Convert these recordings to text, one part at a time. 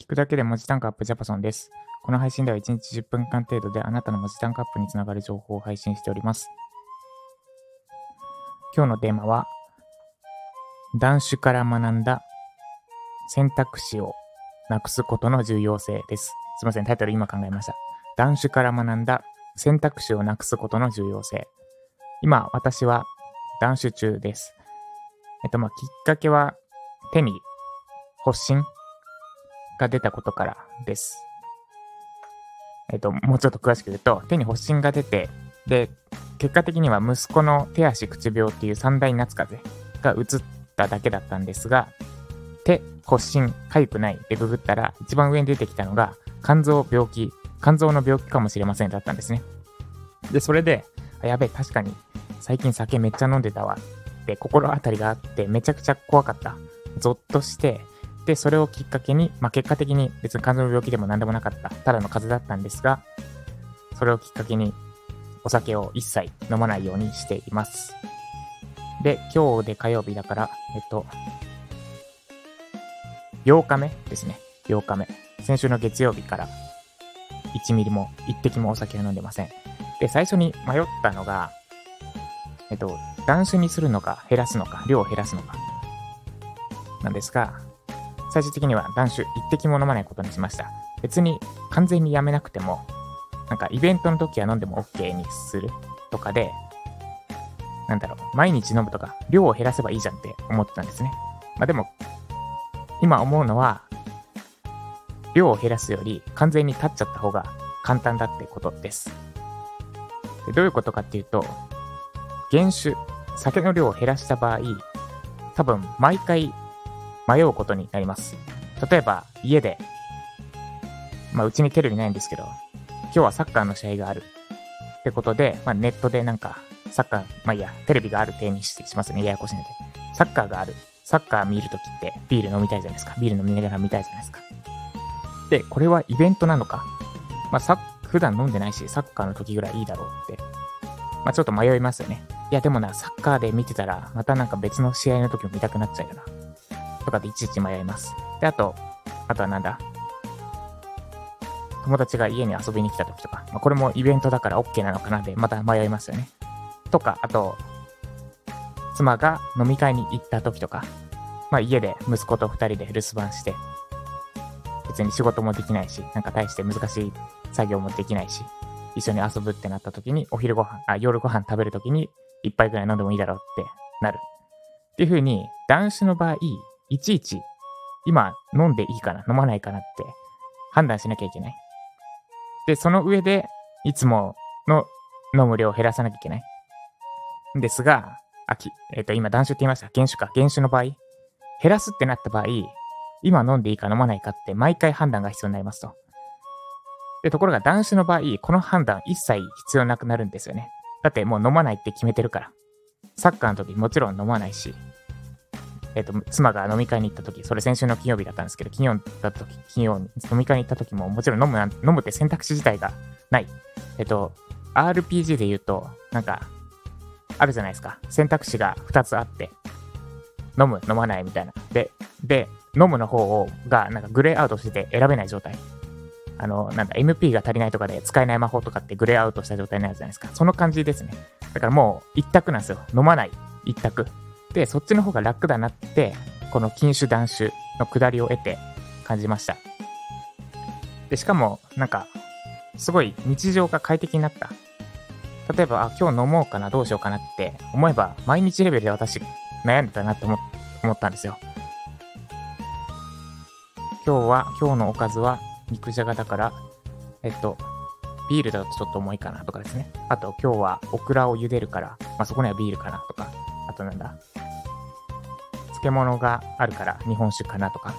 聞くだけで文字単価アップジャパソンです。この配信では1日10分間程度であなたの文字単価アップにつながる情報を配信しております。今日のテーマは、断種から学んだ選択肢をなくすことの重要性です。すいません、タイトル今考えました。断種から学んだ選択肢をなくすことの重要性。今、私は断種中です。えっと、まあ、きっかけは手に発疹が出たことからです。えっと、もうちょっと詳しく言うと、手に発疹が出て、で、結果的には息子の手足口病っていう三大夏風邪が移っただけだったんですが、手、発疹、痒くないでググったら、一番上に出てきたのが、肝臓病気、肝臓の病気かもしれませんだったんですね。で、それで、やべえ、確かに、最近酒めっちゃ飲んでたわって心当たりがあって、めちゃくちゃ怖かった。ゾッとして、で、それをきっかけに、まあ、結果的に別に肝臓の病気でも何でもなかった、ただの風邪だったんですが、それをきっかけにお酒を一切飲まないようにしています。で、今日で火曜日だから、えっと、8日目ですね。8日目。先週の月曜日から1ミリも1滴もお酒を飲んでません。で、最初に迷ったのが、えっと、断酒にするのか減らすのか、量を減らすのか、なんですが、最終的には断酒一滴も飲まないことにしました。別に完全にやめなくても、なんかイベントの時は飲んでも OK にするとかで、なんだろう、毎日飲むとか、量を減らせばいいじゃんって思ってたんですね。まあでも、今思うのは、量を減らすより完全に立っちゃった方が簡単だってことです。でどういうことかっていうと、原酒、酒の量を減らした場合、多分毎回迷うことになります。例えば、家で、まあ、うちにテレビないんですけど、今日はサッカーの試合がある。ってことで、まあ、ネットでなんか、サッカー、まあいいや、テレビがある体にしますね。ややこしいので。サッカーがある。サッカー見るときってビール飲みたいじゃないですか。ビール飲みながら見たいじゃないですか。で、これはイベントなのか。まあ、さ、普段飲んでないし、サッカーの時ぐらいいいだろうって。まあ、ちょっと迷いますよね。いや、でもな、サッカーで見てたら、またなんか別の試合の時も見たくなっちゃうよな。とかでいちいち迷います。で、あと、あとはなんだ？友達が家に遊びに来た時とか、まあ、これもイベントだから OK なのかなで、また迷いますよね。とか、あと、妻が飲み会に行った時とか、まあ家で息子と二人で留守番して、別に仕事もできないし、なんか大して難しい作業もできないし、一緒に遊ぶってなった時に、お昼ご飯、あ、夜ご飯食べる時に、一杯ぐらい飲んでもいいだろうってなる。っていう風に、男子の場合、いちいち、今飲んでいいかな、飲まないかなって判断しなきゃいけない。で、その上で、いつもの飲む量を減らさなきゃいけない。ですが、あき、えっ、ー、と、今、断酒って言いました。原酒か。原酒の場合、減らすってなった場合、今飲んでいいか飲まないかって毎回判断が必要になりますと。で、ところが男子の場合、この判断一切必要なくなるんですよね。だってもう飲まないって決めてるから。サッカーの時もちろん飲まないし、えっ、と、妻が飲み会に行った時、それ先週の金曜日だったんですけど、金曜だった時、金曜に飲み会に行った時も、もちろん飲む飲むって選択肢自体がない。えっ、と、RPG で言うと、なんか、あるじゃないですか。選択肢が2つあって、飲む、飲まないみたいな。で、で、飲むの方をが、なんかグレーアウトしてて選べない状態。あの、なんだ、MP が足りないとかで使えない魔法とかってグレーアウトした状態になるじゃないですか。その感じですね。だからもう一択なんですよ。飲まない。一択。で、そっちの方が楽だなって、この禁酒断酒の下りを得て感じました。で、しかも、なんか、すごい日常が快適になった。例えば、あ、今日飲もうかな、どうしようかなって思えば、毎日レベルで私悩んでたなって思ったんですよ。今日は、今日のおかずは肉じゃがだから、えっと、ビールだとちょっと重いかなとかですね。あと、今日はオクラを茹でるから、まあ、そこにはビールかなとか。あとなんだ。漬物があるから日本酒かなとか、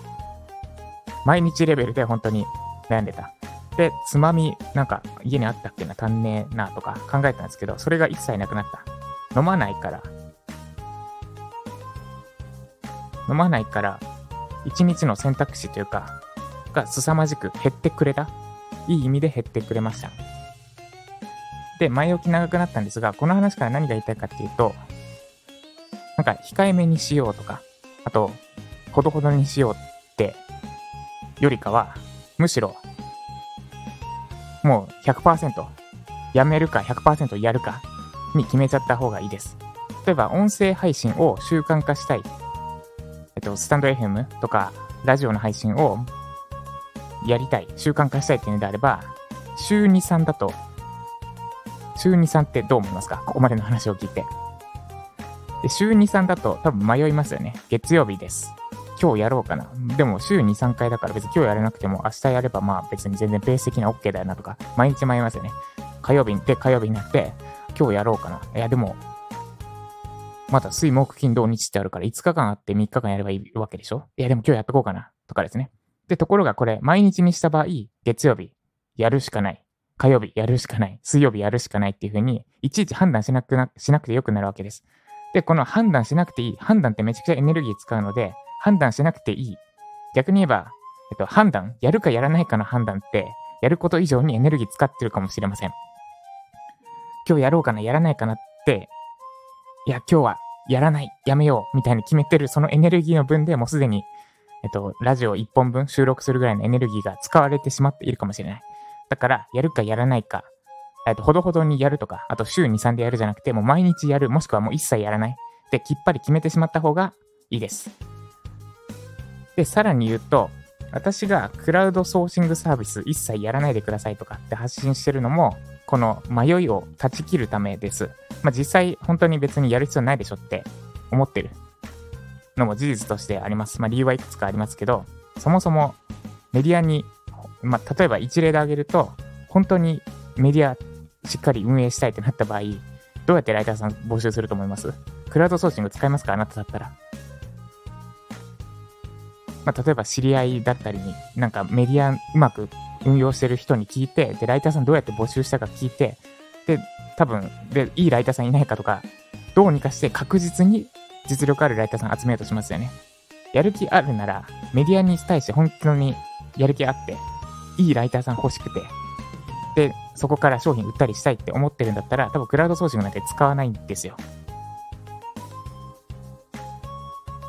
毎日レベルで本当に悩んでた。で、つまみ、なんか家にあったっけな、足んねえなとか考えたんですけど、それが一切なくなった。飲まないから、飲まないから、一日の選択肢というか、が凄まじく減ってくれた。いい意味で減ってくれました。で、前置き長くなったんですが、この話から何が言いたいかっていうと、なんか控えめにしようとか、あと、ほどほどにしようってよりかは、むしろ、もう100%、やめるか100%やるかに決めちゃった方がいいです。例えば、音声配信を習慣化したい。えっと、スタンド FM とか、ラジオの配信をやりたい、習慣化したいっていうのであれば、週2、3だと、週2、3ってどう思いますか？ここまでの話を聞いて。で週2、3だと多分迷いますよね。月曜日です。今日やろうかな。でも週2、3回だから別に今日やれなくても明日やればまあ別に全然ペース的には OK だよなとか、毎日迷いますよね。火曜日で火曜日になって、今日やろうかな。いやでも、まだ水木金土日ってあるから5日間あって3日間やればいいわけでしょ？いやでも今日やっとこうかな。とかですね。で、ところがこれ、毎日にした場合、月曜日やるしかない。火曜日やるしかない。水曜日やるしかないっていうふうに、いちいち判断しなくな、しなくてよくなるわけです。で、この判断しなくていい。判断ってめちゃくちゃエネルギー使うので、判断しなくていい。逆に言えば、えっと、判断、やるかやらないかの判断って、やること以上にエネルギー使ってるかもしれません。今日やろうかな、やらないかなって、いや、今日はやらない、やめよう、みたいに決めてるそのエネルギーの分でもうすでに、えっと、ラジオ1本分収録するぐらいのエネルギーが使われてしまっているかもしれない。だから、やるかやらないか、えっと、ほどほどにやるとか、あと週2、3でやるじゃなくて、もう毎日やる、もしくはもう一切やらない。で、きっぱり決めてしまった方がいいです。で、さらに言うと、私がクラウドソーシングサービス一切やらないでくださいとかって発信してるのも、この迷いを断ち切るためです。まあ、実際本当に別にやる必要ないでしょって思ってるのも事実としてあります。まあ、理由はいくつかありますけど、そもそもメディアに、まあ、例えば一例で挙げると、本当にメディアしっかり運営したいってなった場合、どうやってライターさん募集すると思います？クラウドソーシング使いますか？あなただったら。まあ、例えば知り合いだったりに、なんかメディアうまく運用してる人に聞いて、で、ライターさんどうやって募集したか聞いて、で、多分、で、いいライターさんいないかとか、どうにかして確実に実力あるライターさん集めようとしますよね。やる気あるなら、メディアに対して本当にやる気あって、いいライターさん欲しくて、で、そこから商品売ったりしたいって思ってるんだったら、多分クラウドソーシングなんて使わないんですよ。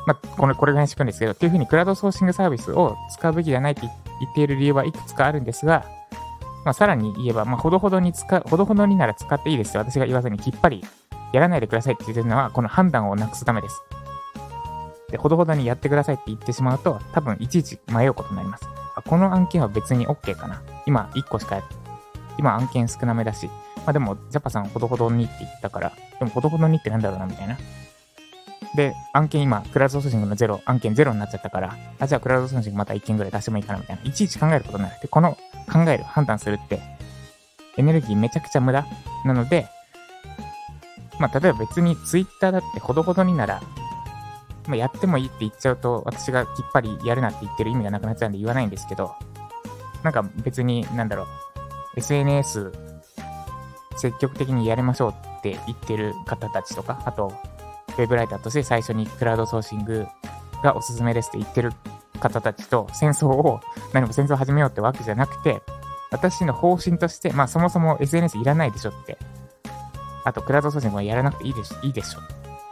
まあ、これ、これぐらいにしくんですけど、っていうふうにクラウドソーシングサービスを使うべきではないって言っている理由はいくつかあるんですが、まあ、さらに言えば、まあ、ほどほどに使う、ほどほどになら使っていいですよ。私が言わずにきっぱりやらないでくださいって言ってるのは、この判断をなくすためです。で、ほどほどにやってくださいって言ってしまうと、多分いちいち迷うことになります。あこの案件は別に OK かな。今1個しか、今案件少なめだし。まあでも、ジャパさんほどほどにって言ったから、でもほどほどにってなんだろうな、みたいな。で、案件今、クラウドソーシングのゼロ、案件ゼロになっちゃったから、あ、じゃあクラウドソーシングまた1件ぐらい出してもいいかなみたいな。いちいち考えることになる。で、この考える、判断するって、エネルギーめちゃくちゃ無駄なので、まあ、例えば別にツイッターだってほどほどになら、まあ、やってもいいって言っちゃうと、私がきっぱりやるなって言ってる意味がなくなっちゃうんで言わないんですけど、なんか別に、なんだろう、SNS 積極的にやりましょうって言ってる方たちとか、あと、ウェブライターとして最初にクラウドソーシングがおすすめですって言ってる方たちと戦争を、何も戦争を始めようってわけじゃなくて、私の方針として、まあそもそも SNS いらないでしょって。あと、クラウドソーシングはやらなくていいでしょいいでしょっ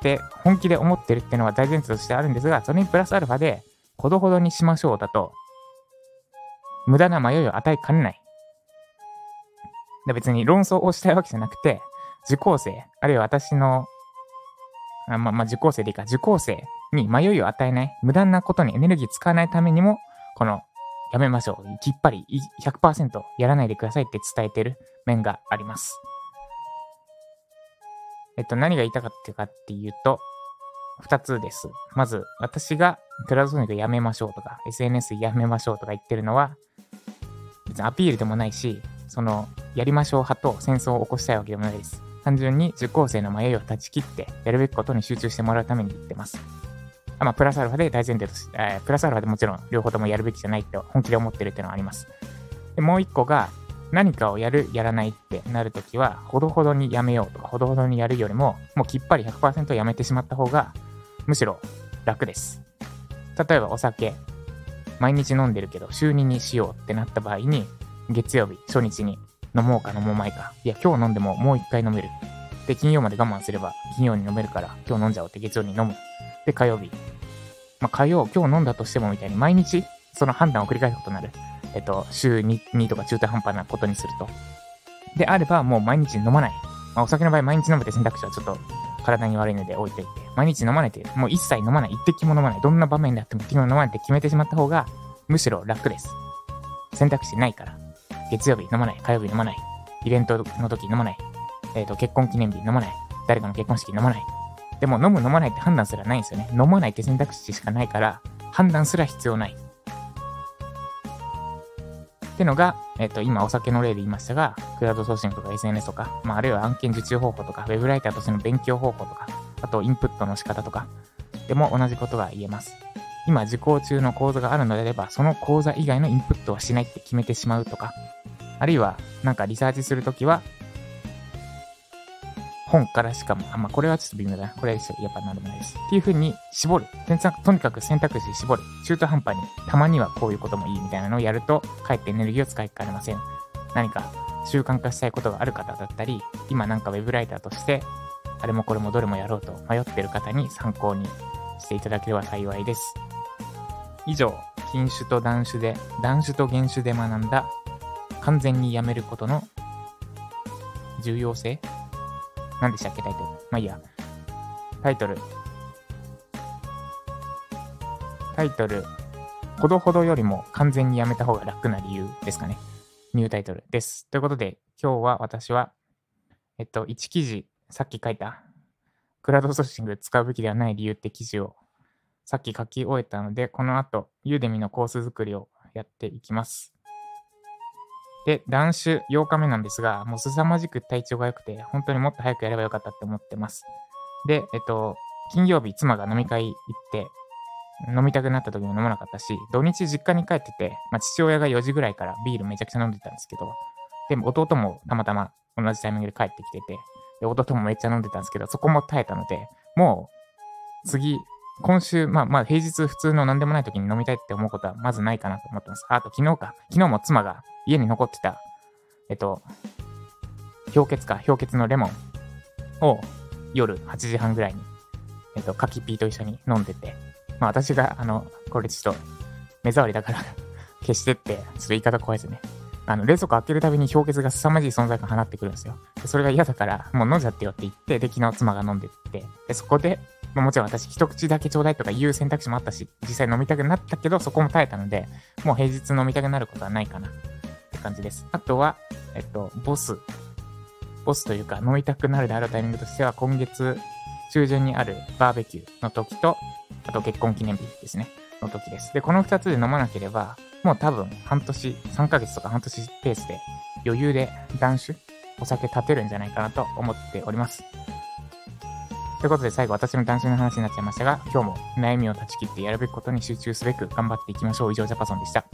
て本気で思ってるっていうのは大前提としてあるんですが、それにプラスアルファで、ほどほどにしましょうだと、無駄な迷いを与えかねない。で別に論争をしたいわけじゃなくて、受講生、あるいは私のあまあ、まあ、受講生でいいか、受講生に迷いを与えない、無駄なことにエネルギー使わないためにも、この、やめましょう。きっぱり100%やらないでくださいって伝えてる面があります。えっと、何が言いたかったかっていうと、二つです。まず、私がクラウドソーシングやめましょうとか、SNS やめましょうとか言ってるのは、別にアピールでもないし、その、やりましょう派と戦争を起こしたいわけでもないです。単純に受講生の迷いを断ち切って、やるべきことに集中してもらうために言ってます。あまあ、プラスアルファで大前提として、えー、プラスアルファでもちろん両方ともやるべきじゃないって本気で思ってるっていうのはあります。でもう一個が、何かをやる、やらないってなるときは、ほどほどにやめようとか、ほどほどにやるよりも、もうきっぱり100%やめてしまった方が、むしろ楽です。例えばお酒、毎日飲んでるけど、週2にしようってなった場合に、月曜日、初日に飲もうか飲もうまいか。いや、今日飲んでももう一回飲める。で、金曜まで我慢すれば、金曜に飲めるから、今日飲んじゃおうって月曜に飲む。で、火曜日。まあ、火曜、今日飲んだとしてもみたいに、毎日その判断を繰り返すことになる。えっと、週 2, 2とか中途半端なことにすると。であれば、もう毎日飲まない。まあ、お酒の場合、毎日飲むって選択肢はちょっと体に悪いので置いといて、毎日飲まないって、もう一切飲まない、一滴も飲まない、どんな場面であっても一滴も飲まないって決めてしまった方が、むしろ楽です。選択肢ないから。月曜日飲まない、火曜日飲まない、イベントの時飲まない、えっ、ー、と、結婚記念日飲まない、誰かの結婚式飲まない。でも飲む飲まないって判断すらないんですよね。飲まないって選択肢しかないから、判断すら必要ない。ってのが、えっ、ー、と、今お酒の例で言いましたが、クラウドソーシングとか SNS とか、まあ、あるいは案件受注方法とか、ウェブライターとしての勉強方法とか、あとインプットの仕方とか、でも同じことが言えます。今受講中の講座があるのであれば、その講座以外のインプットはしないって決めてしまうとか、あるいはなんかリサーチするときは、本からしかも、あ、まあ、これはちょっと微妙だな。これはやっぱ何でもないです。っていう風に絞る。とにかく選択肢絞る。中途半端に、たまにはこういうこともいいみたいなのをやると、かえってエネルギーを使いかねません。何か習慣化したいことがある方だったり、今なんかウェブライターとして、あれもこれもどれもやろうと迷ってる方に参考にしていただければ幸いです。以上、禁酒と断酒で、断酒と原酒で学んだ、完全にやめることの重要性？何でしたっけ、タイトル。まあいいや。タイトル。タイトル。ほどほどよりも完全にやめた方が楽な理由ですかね。ニュータイトルです。ということで、今日は私は、えっと、1記事、さっき書いた、クラウドソーシング使うべきではない理由って記事をさっき書き終えたので、この後、ユーデミのコース作りをやっていきます。で、断酒8日目なんですが、もう凄まじく体調が良くて、本当にもっと早くやればよかったって思ってます。で、えっと、金曜日、妻が飲み会行って、飲みたくなった時に飲まなかったし、土日実家に帰ってて、まあ、父親が4時ぐらいからビールめちゃくちゃ飲んでたんですけど、でも弟もたまたま同じタイミングで帰ってきてて、で弟もめっちゃ飲んでたんですけど、そこも耐えたので、もう次、今週、まあまあ平日普通の何でもない時に飲みたいって思うことはまずないかなと思ってます。あと昨日か。昨日も妻が家に残ってた、えっと、氷結か、氷結のレモンを夜8時半ぐらいに、えっと、柿ピーと一緒に飲んでて、まあ私が、あの、これちょっと目障りだから 消してって、ちょっと言い方怖いですね。あの、冷蔵庫開けるたびに氷結が凄まじい存在感放ってくるんですよ。それが嫌だから、もう飲んじゃってよって言って、で、昨日妻が飲んでって、で、そこで、まあ、もちろん私一口だけちょうだいとかいう選択肢もあったし、実際飲みたくなったけど、そこも耐えたので、もう平日飲みたくなることはないかなって感じです。あとは、えっと、ボス。ボスというか、飲みたくなるであるタイミングとしては、今月中旬にあるバーベキューの時と、あと結婚記念日ですね。の時です。で、この二つで飲まなければ、もう多分半年、3ヶ月とか半年ペースで余裕で断酒、お酒立てるんじゃないかなと思っております。ということで最後私の単純な話になっちゃいましたが、今日も悩みを断ち切ってやるべきことに集中すべく頑張っていきましょう。以上、ジャパソンでした。